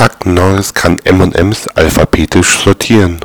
Chuck Norris kann M&M's alphabetisch sortieren.